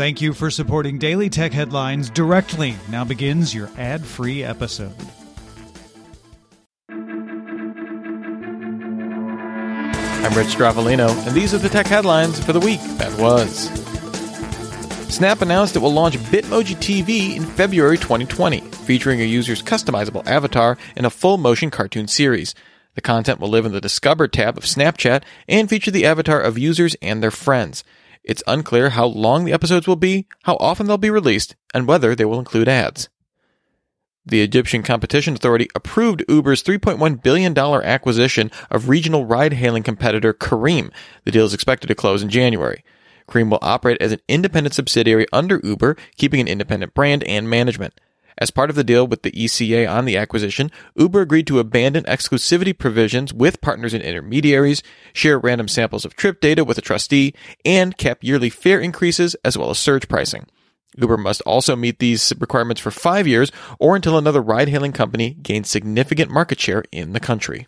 Thank you for supporting Daily Tech Headlines directly. Now begins your ad free episode. I'm Rich Stroffolino, and these are the tech headlines for the week that was. Snap announced it will launch Bitmoji TV in February 2020, featuring a user's customizable avatar in a full motion cartoon series. The content will live in the Discover tab of Snapchat and feature the avatar of users and their friends. It's unclear how long the episodes will be, how often they'll be released, and whether they will include ads. The Egyptian Competition Authority approved Uber's $3.1 billion acquisition of regional ride hailing competitor Careem. The deal is expected to close in January. Careem will operate as an independent subsidiary under Uber, keeping an independent brand and management. As part of the deal with the ECA on the acquisition, Uber agreed to abandon exclusivity provisions with partners and intermediaries, share random samples of trip data with a trustee, and cap yearly fare increases as well as surge pricing. Uber must also meet these requirements for five years or until another ride hailing company gains significant market share in the country.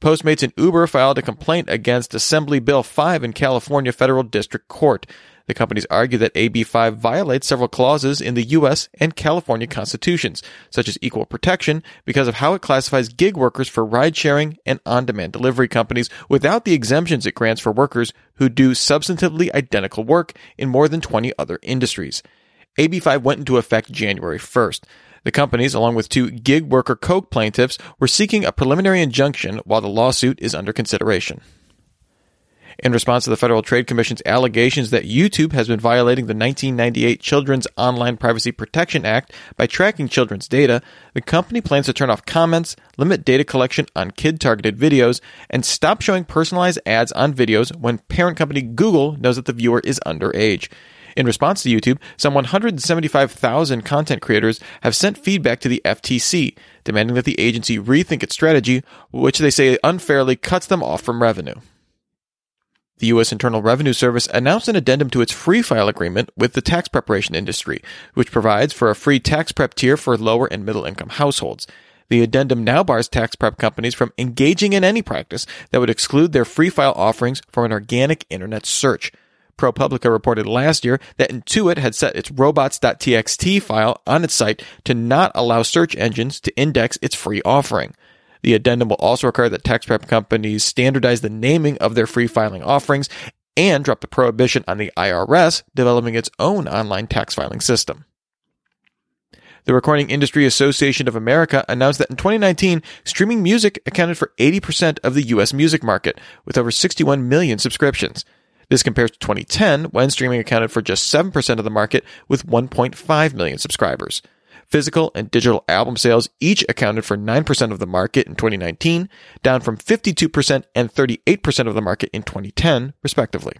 Postmates and Uber filed a complaint against Assembly Bill 5 in California Federal District Court. The companies argue that AB 5 violates several clauses in the U.S. and California constitutions, such as equal protection, because of how it classifies gig workers for ride sharing and on demand delivery companies without the exemptions it grants for workers who do substantively identical work in more than 20 other industries. AB 5 went into effect January 1st. The companies, along with two gig worker Coke plaintiffs, were seeking a preliminary injunction while the lawsuit is under consideration in response to the Federal Trade Commission's allegations that YouTube has been violating the 1998 Children's Online Privacy Protection Act by tracking children's data, the company plans to turn off comments, limit data collection on kid targeted videos, and stop showing personalized ads on videos when parent company Google knows that the viewer is underage. In response to YouTube, some 175,000 content creators have sent feedback to the FTC, demanding that the agency rethink its strategy, which they say unfairly cuts them off from revenue. The U.S. Internal Revenue Service announced an addendum to its free file agreement with the tax preparation industry, which provides for a free tax prep tier for lower and middle income households. The addendum now bars tax prep companies from engaging in any practice that would exclude their free file offerings from an organic internet search. ProPublica reported last year that Intuit had set its robots.txt file on its site to not allow search engines to index its free offering. The addendum will also require that tax prep companies standardize the naming of their free filing offerings and drop the prohibition on the IRS developing its own online tax filing system. The Recording Industry Association of America announced that in 2019, streaming music accounted for 80% of the US music market, with over 61 million subscriptions. This compares to 2010, when streaming accounted for just 7% of the market, with 1.5 million subscribers. Physical and digital album sales each accounted for 9% of the market in 2019, down from 52% and 38% of the market in 2010, respectively.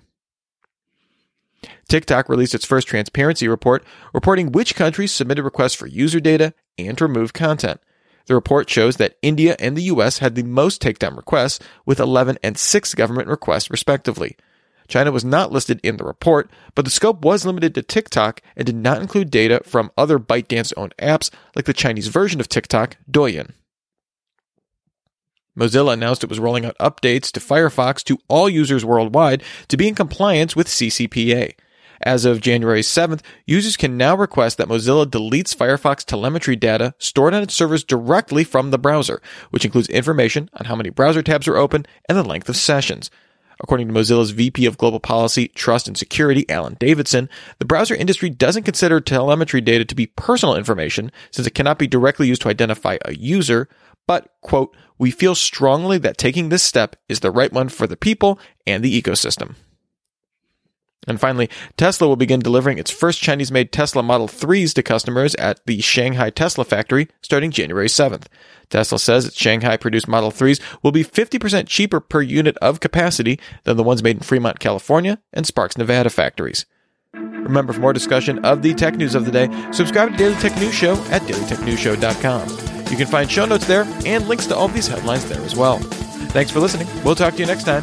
TikTok released its first transparency report, reporting which countries submitted requests for user data and removed content. The report shows that India and the US had the most takedown requests, with 11 and 6 government requests, respectively. China was not listed in the report, but the scope was limited to TikTok and did not include data from other ByteDance owned apps like the Chinese version of TikTok, Douyin. Mozilla announced it was rolling out updates to Firefox to all users worldwide to be in compliance with CCPA. As of January 7th, users can now request that Mozilla deletes Firefox telemetry data stored on its servers directly from the browser, which includes information on how many browser tabs are open and the length of sessions. According to Mozilla's VP of Global Policy, Trust and Security, Alan Davidson, the browser industry doesn't consider telemetry data to be personal information since it cannot be directly used to identify a user, but, quote, we feel strongly that taking this step is the right one for the people and the ecosystem. And finally, Tesla will begin delivering its first Chinese made Tesla Model 3s to customers at the Shanghai Tesla factory starting January 7th. Tesla says its Shanghai produced Model 3s will be 50% cheaper per unit of capacity than the ones made in Fremont, California and Sparks, Nevada factories. Remember, for more discussion of the tech news of the day, subscribe to Daily Tech News Show at dailytechnewsshow.com. You can find show notes there and links to all these headlines there as well. Thanks for listening. We'll talk to you next time.